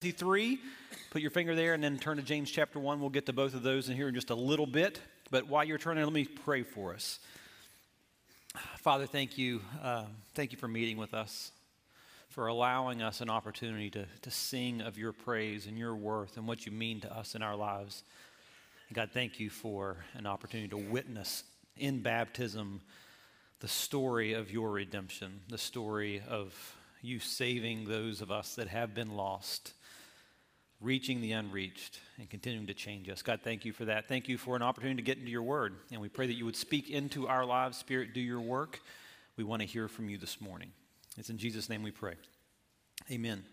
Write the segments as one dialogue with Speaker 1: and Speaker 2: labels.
Speaker 1: 3. Put your finger there and then turn to James chapter 1. We'll get to both of those in here in just a little bit. But while you're turning, let me pray for us. Father, thank you. Uh, thank you for meeting with us, for allowing us an opportunity to, to sing of your praise and your worth and what you mean to us in our lives. God, thank you for an opportunity to witness in baptism the story of your redemption, the story of you saving those of us that have been lost reaching the unreached and continuing to change us. God, thank you for that. Thank you for an opportunity to get into your word. And we pray that you would speak into our lives. Spirit, do your work. We want to hear from you this morning. It's in Jesus' name we pray. Amen.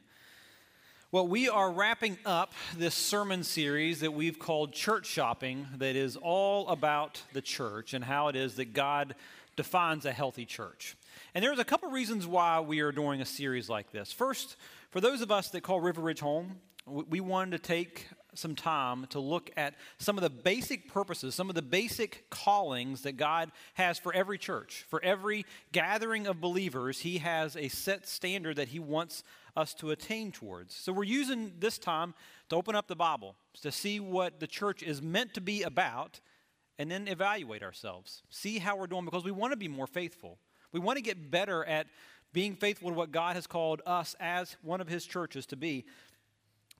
Speaker 1: Well, we are wrapping up this sermon series that we've called Church Shopping, that is all about the church and how it is that God defines a healthy church. And there's a couple reasons why we are doing a series like this. First, for those of us that call River Ridge home, we wanted to take some time to look at some of the basic purposes, some of the basic callings that God has for every church. For every gathering of believers, He has a set standard that He wants us to attain towards. So we're using this time to open up the Bible, to see what the church is meant to be about, and then evaluate ourselves. See how we're doing because we want to be more faithful. We want to get better at being faithful to what God has called us as one of His churches to be.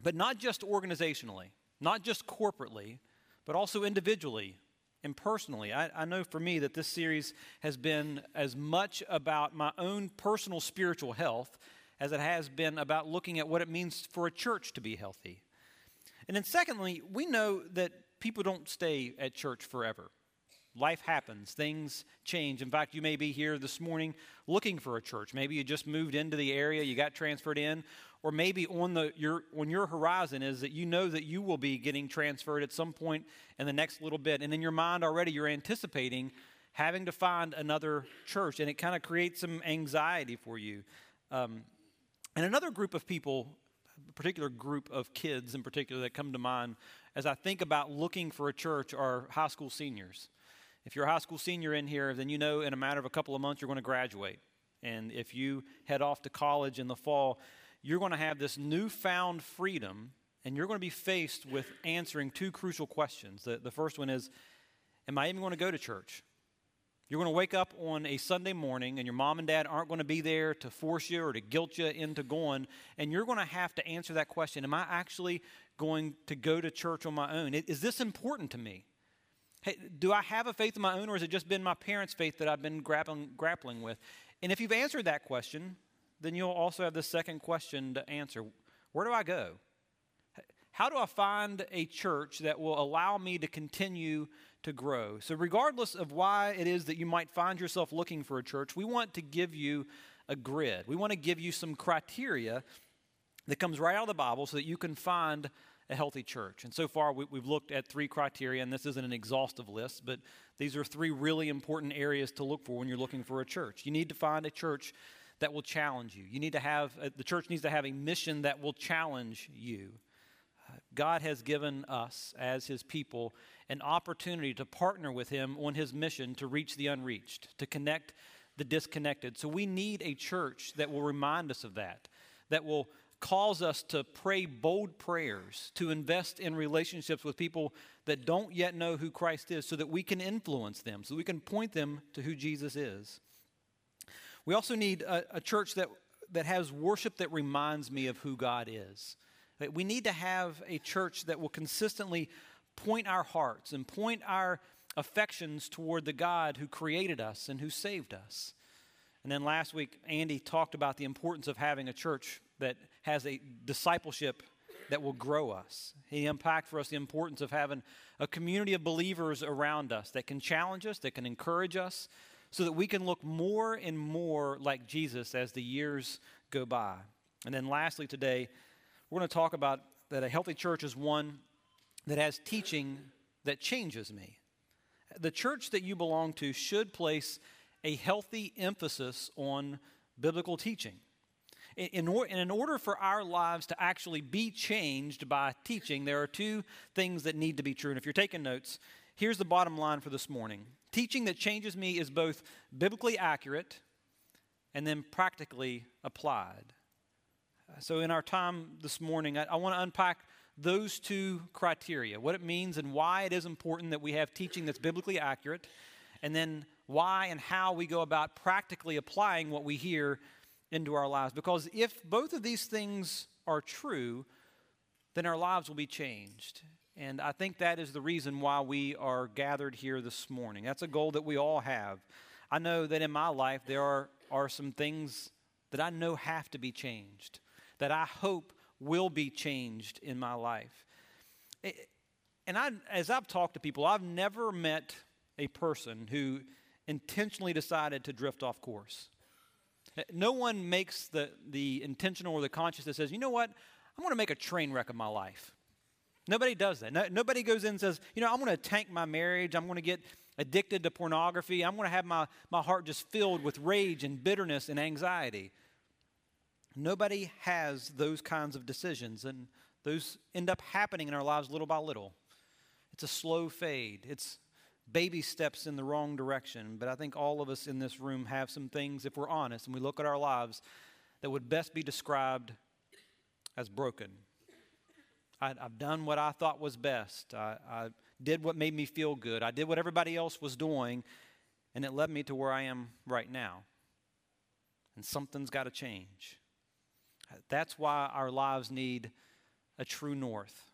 Speaker 1: But not just organizationally, not just corporately, but also individually and personally. I, I, know for me that this series has been as much about my own personal spiritual health as it has been about looking at what it means for a church to be healthy. And then, secondly, we know that people don't stay at church forever. Life happens, things change. In fact, you may be here this morning looking for a church. Maybe you just moved into the area, you got transferred in, or maybe on the your on your horizon is that you know that you will be getting transferred at some point in the next little bit, and in your mind already you're anticipating having to find another church, and it kind of creates some anxiety for you. Um, and another group of people, a particular group of kids in particular that come to mind as I think about looking for a church are high school seniors. If you're a high school senior in here, then you know in a matter of a couple of months you're going to graduate. And if you head off to college in the fall, you're going to have this newfound freedom and you're going to be faced with answering two crucial questions. The, the first one is Am I even going to go to church? You're going to wake up on a Sunday morning, and your mom and dad aren't going to be there to force you or to guilt you into going. And you're going to have to answer that question Am I actually going to go to church on my own? Is this important to me? Hey, do I have a faith of my own, or has it just been my parents' faith that I've been grappling, grappling with? And if you've answered that question, then you'll also have the second question to answer Where do I go? How do I find a church that will allow me to continue to grow? So, regardless of why it is that you might find yourself looking for a church, we want to give you a grid. We want to give you some criteria that comes right out of the Bible so that you can find a healthy church. And so far, we, have looked at three criteria, and this isn't an exhaustive list, but these are three really important areas to look for when you're looking for a church. You need to find a church that will challenge you. You need to have, uh, the church needs to have a mission that will challenge you. God has given us, as His people, an opportunity to partner with Him on His mission to reach the unreached, to connect the disconnected. So we need a church that will remind us of that, that will calls us to pray bold prayers, to invest in relationships with people that don't yet know who Christ is, so that we can influence them, so we can point them to who Jesus is. We also need a, a church that, that has worship that reminds me of who God is. We need to have a church that will consistently point our hearts and point our affections toward the God who created us and who saved us. And then last week, Andy talked about the importance of having a church that has a discipleship that will grow us. He unpacked for us the importance of having a community of believers around us that can challenge us, that can encourage us, so that we can look more and more like Jesus as the years go by. And then lastly, today, we're going to talk about that a healthy church is one that has teaching that changes me. The church that you belong to should place a healthy emphasis on biblical teaching in, or, in order for our lives to actually be changed by teaching, there are two things that need to be true. And if you're taking notes, here's the bottom line for this morning teaching that changes me is both biblically accurate and then practically applied. So, in our time this morning, I, I want to unpack those two criteria what it means and why it is important that we have teaching that's biblically accurate, and then why and how we go about practically applying what we hear into our lives. Because if both of these things are true, then our lives will be changed. And I think that is the reason why we are gathered here this morning. That's a goal that we all have. I know that in my life there are, are some things that I know have to be changed, that I hope will be changed in my life. And I, as I've talked to people, I've never met a person who intentionally decided to drift off course. No one makes the, the intentional or the conscious that says, you know what, I'm going to make a train wreck of my life. Nobody does that. No, nobody goes in and says, you know, I'm going to tank my marriage. I'm going to get addicted to pornography. I'm going to have my, my heart just filled with rage and bitterness and anxiety. Nobody has those kinds of decisions, and those end up happening in our lives little by little. It's a slow fade, it's baby steps in the wrong direction. But I think all of us in this room have some things, if we're honest and we look at our lives, that would best be described as broken. I, have done what I thought was best. I, I did what made me feel good. I did what everybody else was doing, and it led me to where I am right now. And something's got to change. That's why our lives need a true north.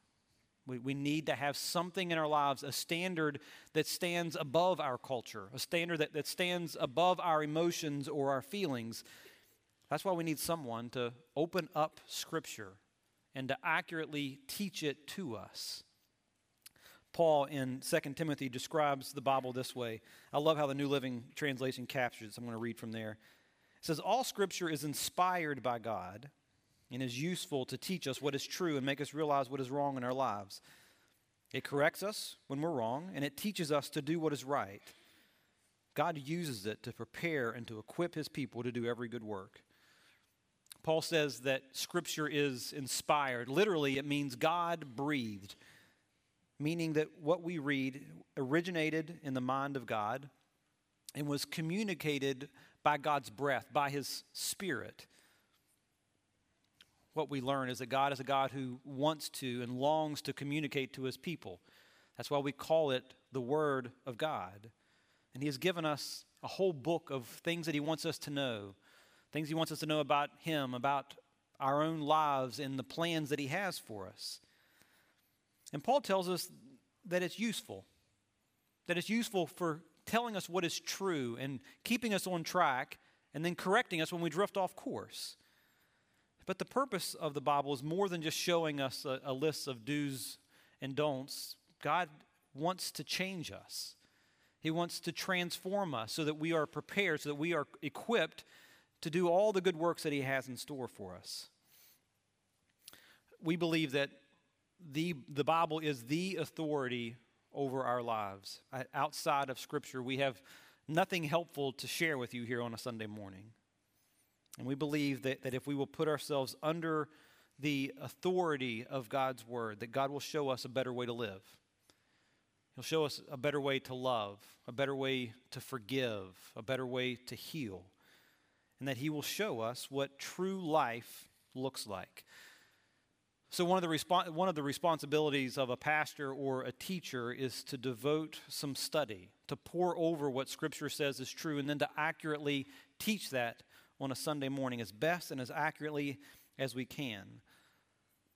Speaker 1: We, we need to have something in our lives, a standard that stands above our culture, a standard that, that stands above our emotions or our feelings. That's why we need someone to open up Scripture and to accurately teach it to us. Paul in 2 Timothy describes the Bible this way. I love how the New Living Translation captures it. So I'm going to read from there. It says, All scripture is inspired by God and is useful to teach us what is true and make us realize what is wrong in our lives. It corrects us when we're wrong, and it teaches us to do what is right. God uses it to prepare and to equip his people to do every good work. Paul says that Scripture is inspired. Literally, it means God breathed, meaning that what we read originated in the mind of God and was communicated by God's breath, by His Spirit. What we learn is that God is a God who wants to and longs to communicate to His people. That's why we call it the Word of God. And He has given us a whole book of things that He wants us to know things He wants us to know about Him, about our own lives, and the plans that He has for us. And Paul tells us that it's useful, that it's useful for telling us what is true and keeping us on track and then correcting us when we drift off course. But the purpose of the Bible is more than just showing us a, a list of do's and don'ts. God wants to change us. He wants to transform us so that we are prepared, so that we are equipped to do all the good works that He has in store for us. We believe that the, the Bible is the authority over our lives. Outside of Scripture, we have nothing helpful to share with you here on a Sunday morning. And we believe that, that if we will put ourselves under the authority of God's Word, that God will show us a better way to live. He'll show us a better way to love, a better way to forgive, a better way to heal and that He will show us what true life looks like. So, one of, the respo- one of the responsibilities of a pastor or a teacher is to devote some study, to pore over what Scripture says is true, and then to accurately teach that on a Sunday morning as best and as accurately as we can.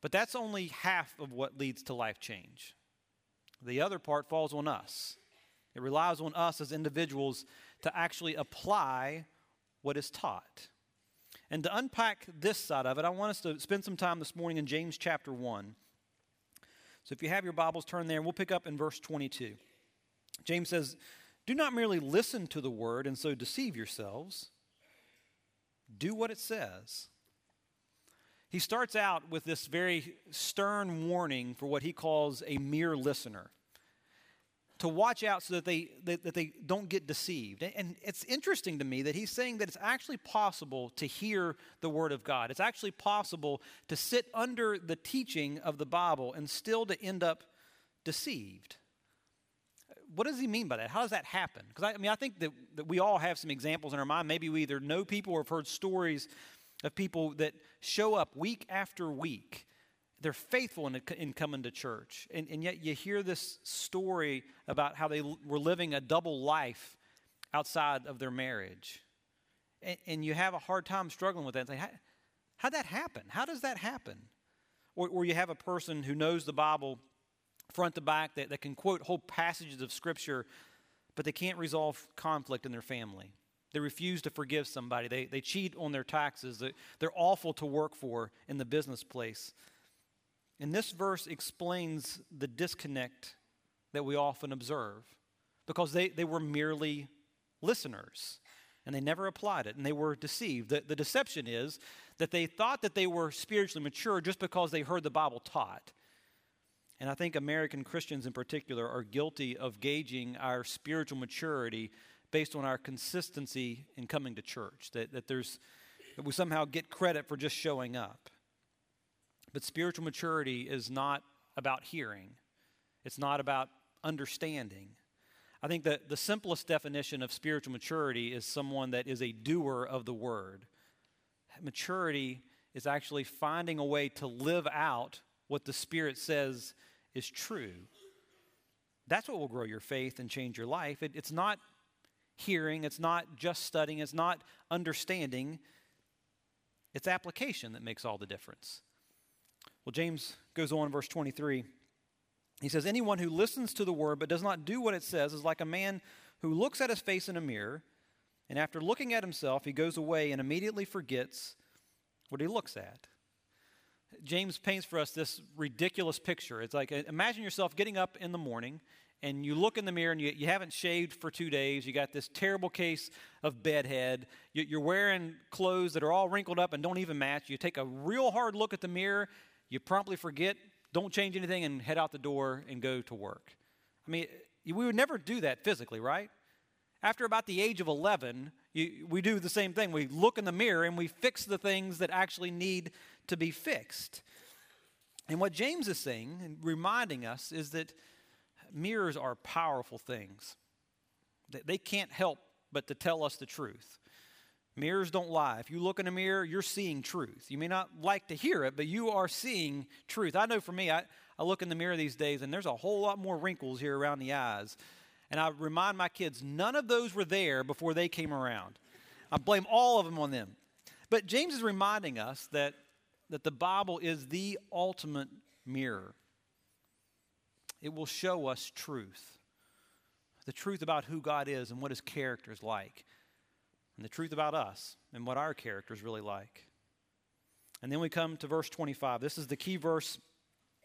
Speaker 1: But that's only half of what leads to life change. The other part falls on us. It relies on us as individuals to actually apply what is taught. And to unpack this side of it, I want us to spend some time this morning in James chapter 1. So if you have your Bibles, turn there, we'll pick up in verse 22. James says, Do not merely listen to the word and so deceive yourselves, do what it says. He starts out with this very stern warning for what he calls a mere listener to watch out so that they, that, that they don't get deceived. And it's interesting to me that he's saying that it's actually possible to hear the Word of God. It's actually possible to sit under the teaching of the Bible and still to end up deceived. What does he mean by that? How does that happen? Because I, I, mean, I think that, that we all have some examples in our mind. Maybe we either know people or have heard stories of people that show up week after week. They're faithful in, in coming to church. And, and yet you hear this story about how they were living a double life outside of their marriage. And, and you have a hard time struggling with that. Say, how, how'd that happen? How does that happen? Or, or you have a person who knows the Bible front to back that, that can quote whole passages of Scripture, but they can't resolve conflict in their family. They refuse to forgive somebody. They, they cheat on their taxes. They, they're awful to work for in the business place. And this verse explains the disconnect that we often observe because they, they were merely listeners and they never applied it and they were deceived. The, the deception is that they thought that they were spiritually mature just because they heard the Bible taught. And I think American Christians in particular are guilty of gauging our spiritual maturity based on our consistency in coming to church, that, that, there's, that we somehow get credit for just showing up. But spiritual maturity is not about hearing, it's not about understanding. I think that the simplest definition of spiritual maturity is someone that is a doer of the word. Maturity is actually finding a way to live out what the Spirit says is true. That's what will grow your faith and change your life. It, it's not hearing, it's not just studying, it's not understanding, it's application that makes all the difference. Well, James goes on, verse 23. He says, Anyone who listens to the word but does not do what it says is like a man who looks at his face in a mirror, and after looking at himself, he goes away and immediately forgets what he looks at. James paints for us this ridiculous picture. It's like imagine yourself getting up in the morning and you look in the mirror and you, you haven't shaved for two days. You got this terrible case of bedhead. You, you're wearing clothes that are all wrinkled up and don't even match. You take a real hard look at the mirror. You promptly forget, don't change anything, and head out the door and go to work. I mean, we would never do that physically, right? After about the age of 11, you, we do the same thing. We look in the mirror and we fix the things that actually need to be fixed. And what James is saying and reminding us is that mirrors are powerful things. They can't help but to tell us the truth. Mirrors don't lie. If you look in a mirror, you're seeing truth. You may not like to hear it, but you are seeing truth. I know for me, I, I look in the mirror these days and there's a whole lot more wrinkles here around the eyes. And I remind my kids, none of those were there before they came around. I blame all of them on them. But James is reminding us that, that the Bible is the ultimate mirror it will show us truth the truth about who God is and what his character is like, and the truth about us and what our character is really like. And then we come to verse 25. This is the key verse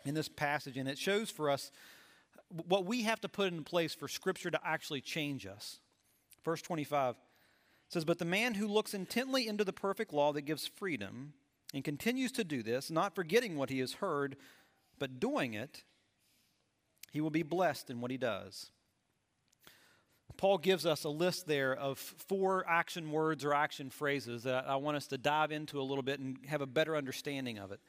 Speaker 1: in this passage, and it shows for us what we have to put in place for Scripture to actually change us. Verse 25 says, But the man who looks intently into the perfect law that gives freedom and continues to do this, not forgetting what he has heard, but doing it, he will be blessed in what he does. Paul gives us a list there of four action words or action phrases that I want us to dive into a little bit and have a better understanding of it.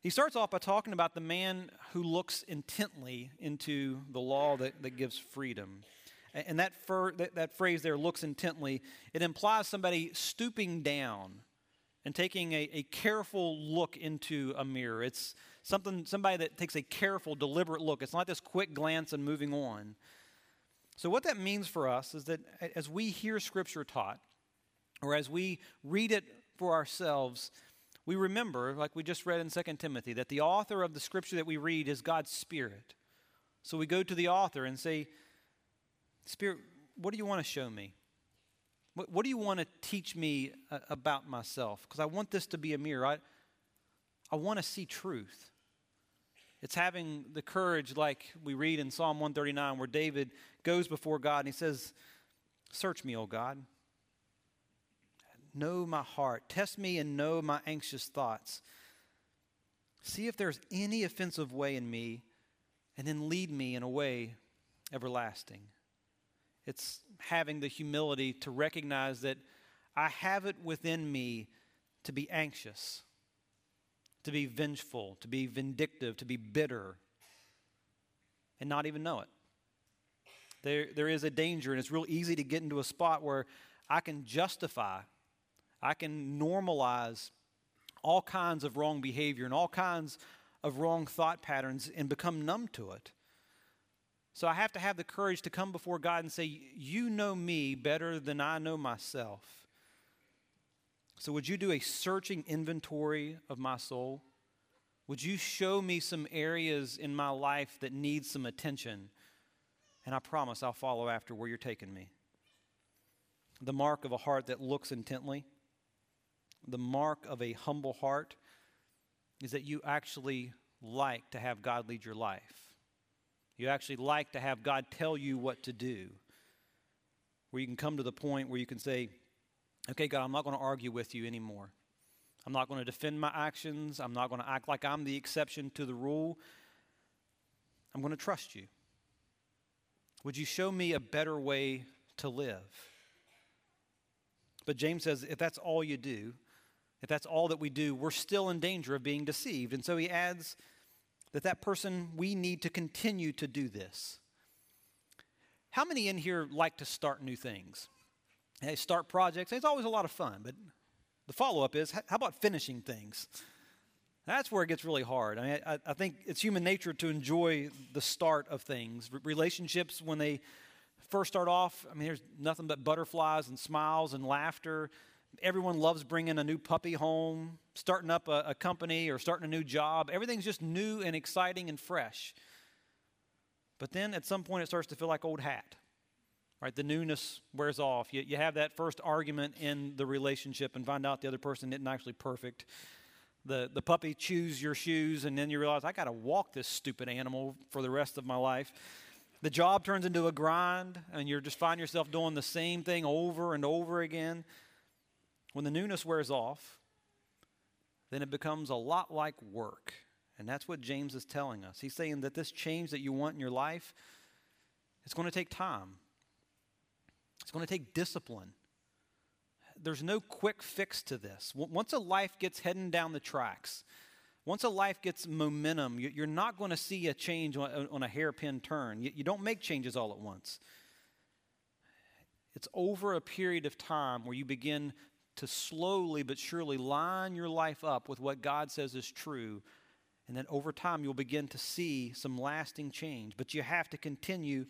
Speaker 1: He starts off by talking about the man who looks intently into the law that, that gives freedom. And that, that, that phrase there, looks intently, it implies somebody stooping down and taking a, a careful look into a mirror. It's something, somebody that takes a careful, deliberate look. It's not this quick glance and moving on. So, what that means for us is that as we hear Scripture taught, or as we read it for ourselves, we remember, like we just read in 2 Timothy, that the author of the Scripture that we read is God's Spirit. So we go to the author and say, Spirit, what do you want to show me? What, what do you want to teach me uh, about myself? Because I want this to be a mirror. I, I want to see truth. It's having the courage, like we read in Psalm 139, where David goes before God and he says, Search me, O God. Know my heart. Test me and know my anxious thoughts. See if there's any offensive way in me, and then lead me in a way everlasting. It's having the humility to recognize that I have it within me to be anxious, to be vengeful, to be vindictive, to be bitter, and not even know it. There, there is a danger, and it's real easy to get into a spot where I can justify I can normalize all kinds of wrong behavior and all kinds of wrong thought patterns and become numb to it. So I have to have the courage to come before God and say, You know me better than I know myself. So would you do a searching inventory of my soul? Would you show me some areas in my life that need some attention? And I promise I'll follow after where you're taking me. The mark of a heart that looks intently, the mark of a humble heart is that you actually like to have God lead your life. You actually like to have God tell you what to do. Where you can come to the point where you can say, Okay, God, I'm not going to argue with you anymore. I'm not going to defend my actions. I'm not going to act like I'm the exception to the rule. I'm going to trust you. Would you show me a better way to live? But James says if that's all you do, if that's all that we do, we're still in danger of being deceived. And so he adds that that person, we need to continue to do this. How many in here like to start new things? They start projects. It's always a lot of fun, but the follow up is how about finishing things? That's where it gets really hard. I mean, I, I, think it's human nature to enjoy the start of things. relationships, when they first start off, I mean, there's nothing but butterflies and smiles and laughter. Everyone loves bringing a new puppy home, starting up a, a company or starting a new job. Everything's just new and exciting and fresh. But then at some point, it starts to feel like old hat right? The newness wears off. You, you have that first argument in the relationship and find out the other person isn't actually perfect. The, the puppy chews your shoes, and then you realize, I got to walk this stupid animal for the rest of my life. The job turns into a grind, and you just find yourself doing the same thing over and over again. When the newness wears off, then it becomes a lot like work. And that's what James is telling us. He's saying that this change that you want in your life, it's going to take time. It's going to take discipline. There's no quick fix to this. Once a life gets heading down the tracks, once a life gets momentum, you're not going to see a change on a hairpin turn. You don't make changes all at once. It's over a period of time where you begin to slowly but surely line your life up with what God says is true. And then over time, you'll begin to see some lasting change. But you have to continue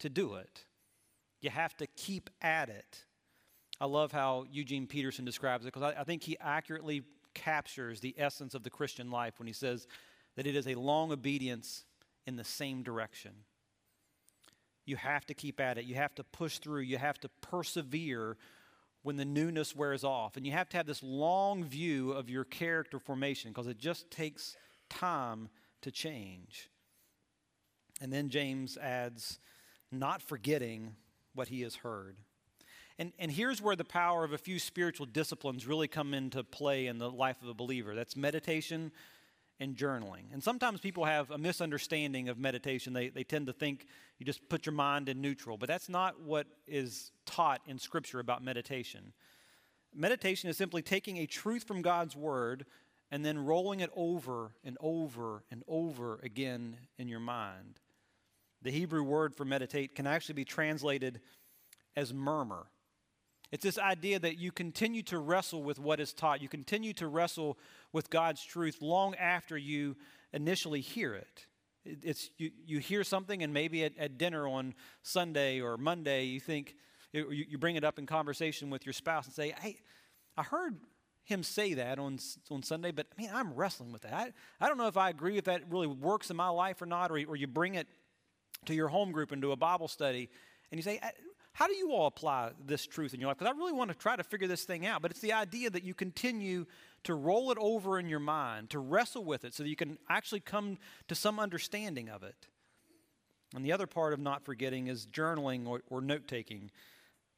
Speaker 1: to do it. You have to keep at it. I love how Eugene Peterson describes it because I, I think he accurately captures the essence of the Christian life when he says that it is a long obedience in the same direction. You have to keep at it. You have to push through. You have to persevere when the newness wears off. And you have to have this long view of your character formation because it just takes time to change. And then James adds, not forgetting what he has heard. And, and here's where the power of a few spiritual disciplines really come into play in the life of a believer that's meditation and journaling. And sometimes people have a misunderstanding of meditation. They, they tend to think you just put your mind in neutral, but that's not what is taught in Scripture about meditation. Meditation is simply taking a truth from God's Word and then rolling it over and over and over again in your mind. The Hebrew word for meditate can actually be translated as murmur. It's this idea that you continue to wrestle with what is taught. You continue to wrestle with God's truth long after you initially hear it. It's, you, you hear something, and maybe at, at dinner on Sunday or Monday, you think, you, you bring it up in conversation with your spouse and say, Hey, I heard him say that on, on Sunday, but I mean, I'm wrestling with that. I, I don't know if I agree if that really works in my life or not, or, or you bring it to your home group and do a Bible study, and you say, How do you all apply this truth in your life? Because I really want to try to figure this thing out. But it's the idea that you continue to roll it over in your mind, to wrestle with it so that you can actually come to some understanding of it. And the other part of not forgetting is journaling or, or note taking.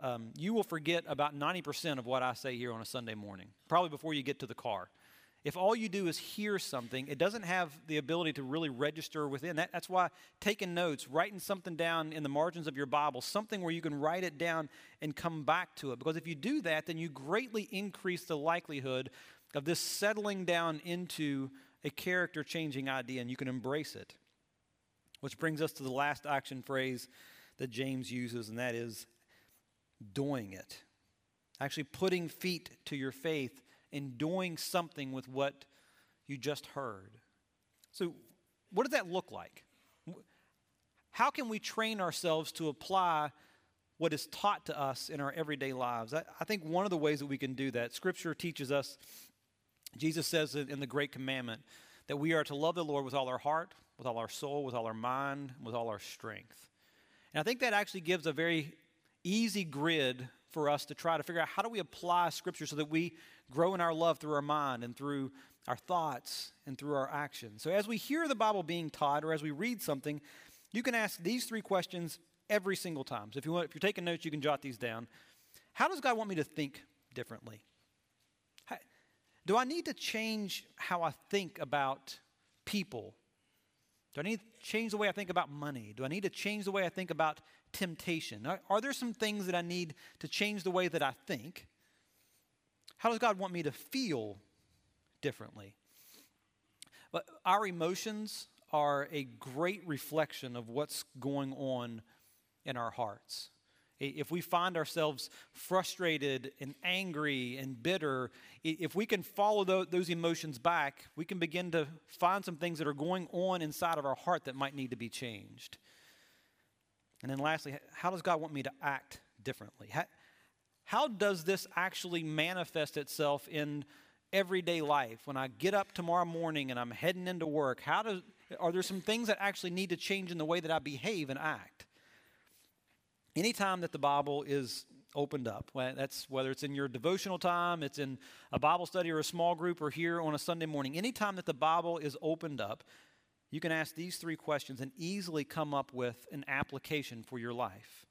Speaker 1: Um, you will forget about 90% of what I say here on a Sunday morning, probably before you get to the car. If all you do is hear something, it doesn't have the ability to really register within. That, that's why taking notes, writing something down in the margins of your Bible, something where you can write it down and come back to it. Because if you do that, then you greatly increase the likelihood of this settling down into a character changing idea and you can embrace it. Which brings us to the last action phrase that James uses, and that is doing it. actually putting feet to your faith and doing something with what you just heard. So, what does that look like? How can we train ourselves to apply what is taught to us in our everyday lives? I, I think one of the ways that we can do that, Scripture teaches us, Jesus says in the Great Commandment, that we are to love the Lord with all our heart, with all our soul, with all our mind, with all our strength. And I think that actually gives a very easy grid for us to try to figure out how do we apply Scripture so that we grow in our love through our mind and through our thoughts and through our actions. So as we hear the Bible being taught or as we read something, you can ask these three questions every single time. So if, you want, if you're taking notes, you can jot these down. How does God want me to think differently? Do I need to change how I think about people? Do I need to change the way I think about money? Do I need to change the way I think about temptation? Are, are there some things that I need to change the way that I think? How does God want me to feel differently? But our emotions are a great reflection of what's going on in our hearts. If we find ourselves frustrated and angry and bitter, if we can follow those emotions back, we can begin to find some things that are going on inside of our heart that might need to be changed. And then, lastly, how does God want me to act differently? How, how does this actually manifest itself in everyday life? When I get up tomorrow morning and I'm heading into work, how does, are there some things that actually need to change in the way that I behave and act? anytime that the Bible is opened up, that's whether it's in your devotional time, it's in a Bible study or a small group, or here on a Sunday morning, anytime that the Bible is opened up, you can ask these three questions and easily come up with an application for your life.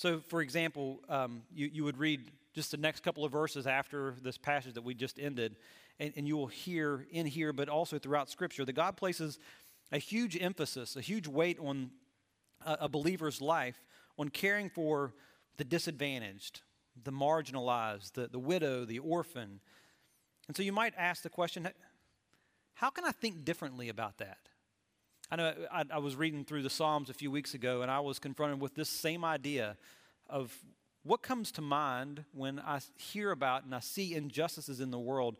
Speaker 1: So, for example, um, you, you would read just the next couple of verses after this passage that we just ended, and, and you will hear in here, but also throughout Scripture, that God places a huge emphasis, a huge weight on a, a believer's life on caring for the disadvantaged, the marginalized, the, the widow, the orphan. And so you might ask the question how can I think differently about that? I know I, I, was reading through the Psalms a few weeks ago and I was confronted with this same idea of what comes to mind when I hear about and I see injustices in the world.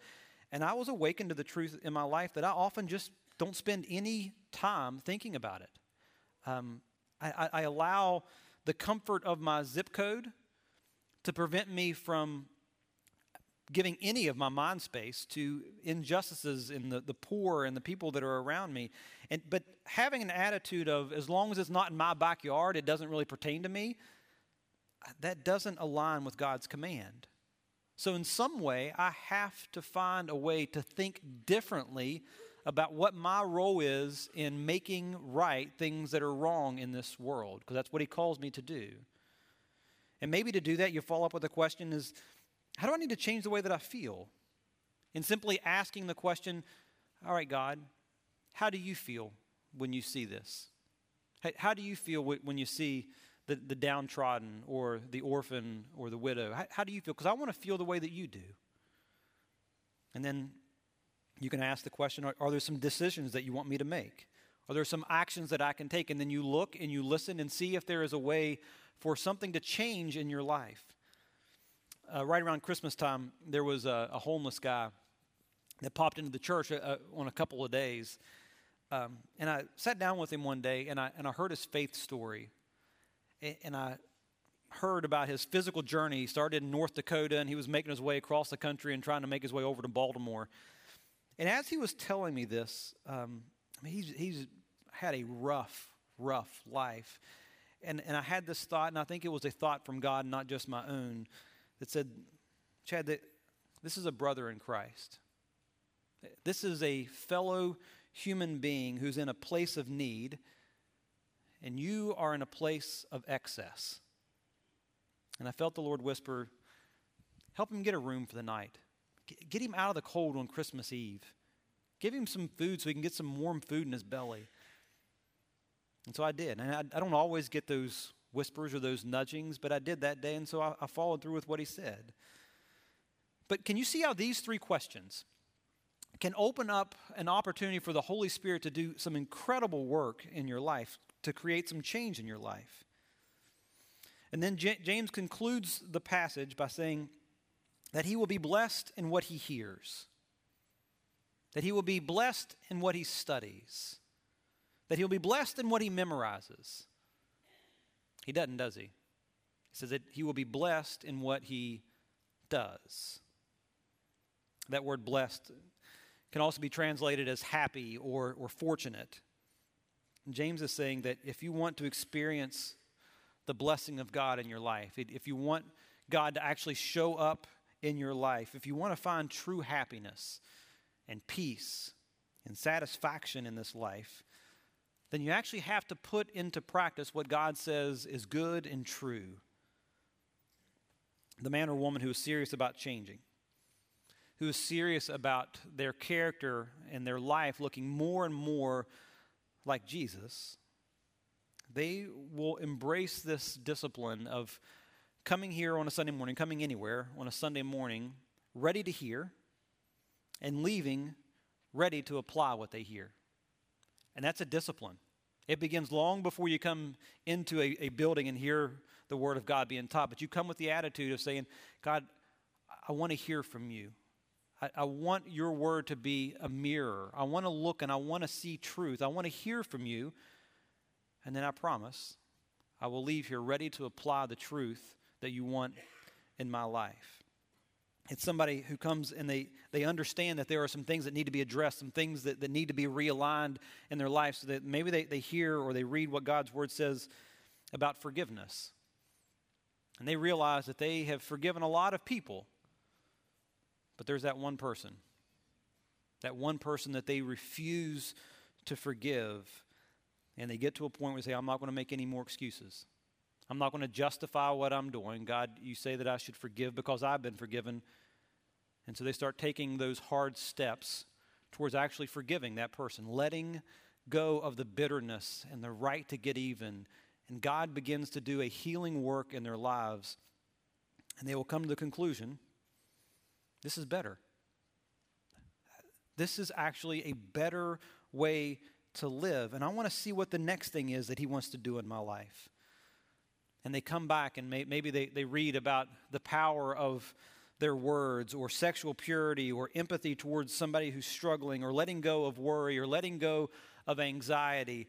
Speaker 1: And I was awakened to the truth in my life that I often just don't spend any time thinking about it. Um, I, I, allow the comfort of my zip code to prevent me from giving any of my mind space to injustices in the, the poor and the people that are around me. And, but having an attitude of, as long as it's not in my backyard, it doesn't really pertain to me, that doesn't align with God's command. So, in some way, I have to find a way to think differently about what my role is in making right things that are wrong in this world, because that's what he calls me to do. And maybe to do that, you follow up with the question is, how do I need to change the way that I feel? And simply asking the question, all right, God, how do you feel when you see this? How do you feel when you see the, the downtrodden or the orphan or the widow? How, how do you feel? Because I want to feel the way that you do. And then you can ask the question are, are, there some decisions that you want me to make? Are there some actions that I can take? And then you look and you listen and see if there is a way for something to change in your life. Uh, right around Christmas time, there was a, a, homeless guy that popped into the church uh, uh on a couple of days. Um, and I sat down with him one day and I, and I heard his faith story. And, and I heard about his physical journey. He started in North Dakota and he was making his way across the country and trying to make his way over to Baltimore. And as he was telling me this, um, I mean, he's, he's had a rough, rough life. And, and I had this thought, and I think it was a thought from God, not just my own, that said, Chad, that this is a brother in Christ. This is a fellow human being who's in a place of need, and you are in a place of excess. And I felt the Lord whisper, Help him get a room for the night. Get him out of the cold on Christmas Eve. Give him some food so he can get some warm food in his belly. And so I did. And I, I don't always get those whispers or those nudgings, but I did that day, and so I, I followed through with what he said. But can you see how these three questions can open up an opportunity for the Holy Spirit to do some incredible work in your life, to create some change in your life? And then J- James concludes the passage by saying that he will be blessed in what he hears, that he will be blessed in what he studies, that he'll be blessed in what he memorizes. He doesn't, does he? He says that he will be blessed in what he does. That word blessed can also be translated as happy or, or fortunate. And James is saying that if you want to experience the blessing of God in your life, if you want God to actually show up in your life, if you want to find true happiness and peace and satisfaction in this life, then you actually have to put into practice what God says is good and true. The man or woman who is serious about changing, who is serious about their character and their life looking more and more like Jesus, they will embrace this discipline of coming here on a Sunday morning, coming anywhere on a Sunday morning, ready to hear, and leaving ready to apply what they hear. And that's a discipline. It begins long before you come into a, a building and hear the Word of God being taught, but you come with the attitude of saying, God, I want to hear from you. I, I want your Word to be a mirror. I want to look and I want to see truth. I want to hear from you. And then I promise I will leave here ready to apply the truth that you want in my life. It's somebody who comes and they, they understand that there are some things that need to be addressed, some things that, that need to be realigned in their life so that maybe they, they hear or they read what God's word says about forgiveness. And they realize that they have forgiven a lot of people, but there's that one person, that one person that they refuse to forgive. And they get to a point where they say, I'm not going to make any more excuses. I'm not going to justify what I'm doing. God, you say that I should forgive because I've been forgiven. And so they start taking those hard steps towards actually forgiving that person, letting go of the bitterness and the right to get even. And God begins to do a healing work in their lives. And they will come to the conclusion this is better. This is actually a better way to live. And I want to see what the next thing is that He wants to do in my life and they come back and may, maybe they, they read about the power of their words or sexual purity or empathy towards somebody who's struggling or letting go of worry or letting go of anxiety.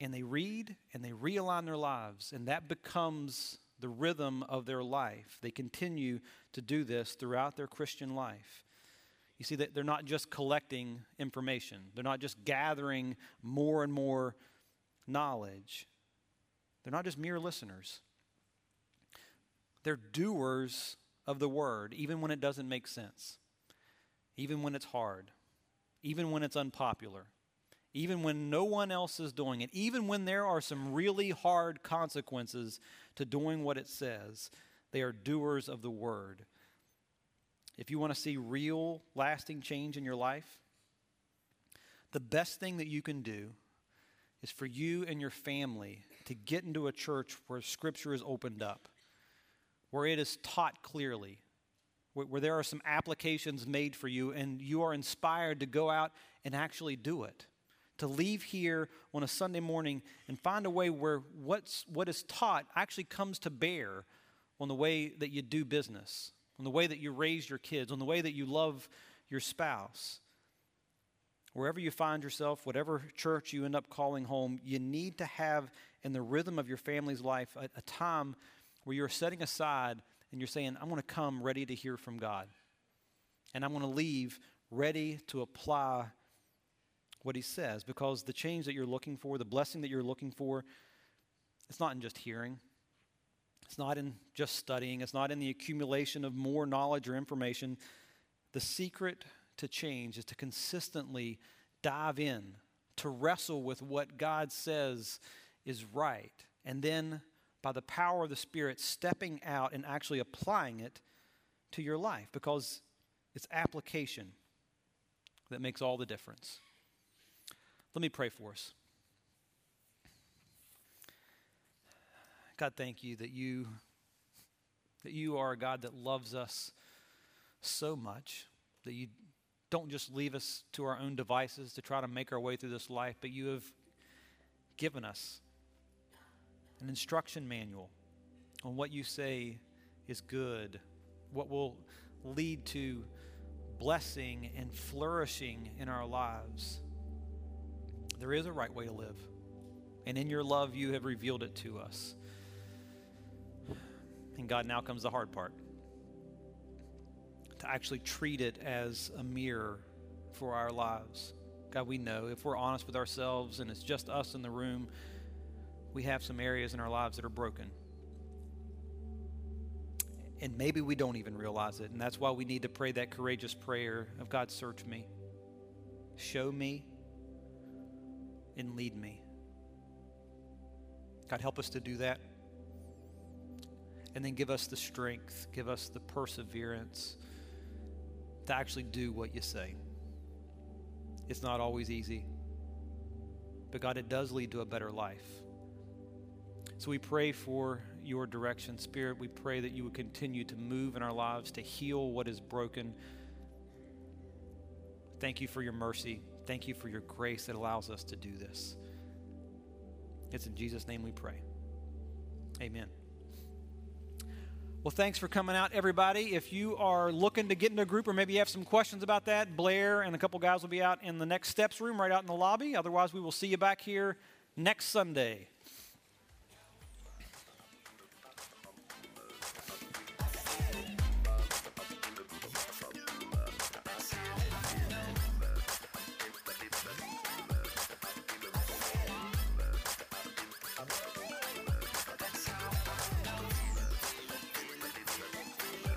Speaker 1: And they read and they realign their lives, and that becomes the rhythm of their life. They continue to do this throughout their Christian life. You see, that they're not just collecting information, they're not just gathering more and more knowledge. They're not just mere listeners, they're doers of the word, even when it doesn't make sense, even when it's hard, even when it's unpopular, even when no one else is doing it, even when there are some really hard consequences to doing what it says. They are doers of the word. If you want to see real, lasting change in your life, the best thing that you can do is for you and your family to get into a church where Scripture is opened up, where it is taught clearly, where, where, there are some applications made for you, and you are inspired to go out and actually do it. To leave here on a Sunday morning and find a way where what's, what is taught actually comes to bear on the way that you do business, on the way that you raise your kids, on the way that you love your spouse wherever you find yourself, whatever church you end up calling home, you need to have in the rhythm of your family's life a, a time where you're setting aside and you're saying, I'm going to come ready to hear from God. And I'm going to leave ready to apply what He says because the change that you're looking for, the blessing that you're looking for, it's not in just hearing. It's not in just studying. It's not in the accumulation of more knowledge or information. The secret to change is to consistently dive in, to wrestle with what God says is right, and then by the power of the Spirit, stepping out and actually applying it to your life because it's application that makes all the difference. Let me pray for us. God, thank you that you that you are a God that loves us so much that you don't just leave us to our own devices to try to make our way through this life, but you have given us an instruction manual on what you say is good, what will lead to blessing and flourishing in our lives. There is a right way to live. And in your love, you have revealed it to us. And God, now comes the hard part to actually treat it as a mirror for our lives. God, we know if we're honest with ourselves and it's just us in the room, we have some areas in our lives that are broken. And maybe we don't even realize it. And that's why we need to pray that courageous prayer of God, search me, show me, and lead me. God, help us to do that. And then give us the strength, give us the perseverance to actually do what you say. It's not always easy, but God, it does lead to a better life. So we pray for your direction. Spirit, we pray that you would continue to move in our lives to heal what is broken. Thank you for your mercy. Thank you for your grace that allows us to do this. It's in Jesus' name we pray. Amen. Well, thanks for coming out, everybody. If you are looking to get in a group or maybe you have some questions about that, Blair and a couple guys will be out in the next steps room right out in the lobby. Otherwise, we will see you back here next Sunday.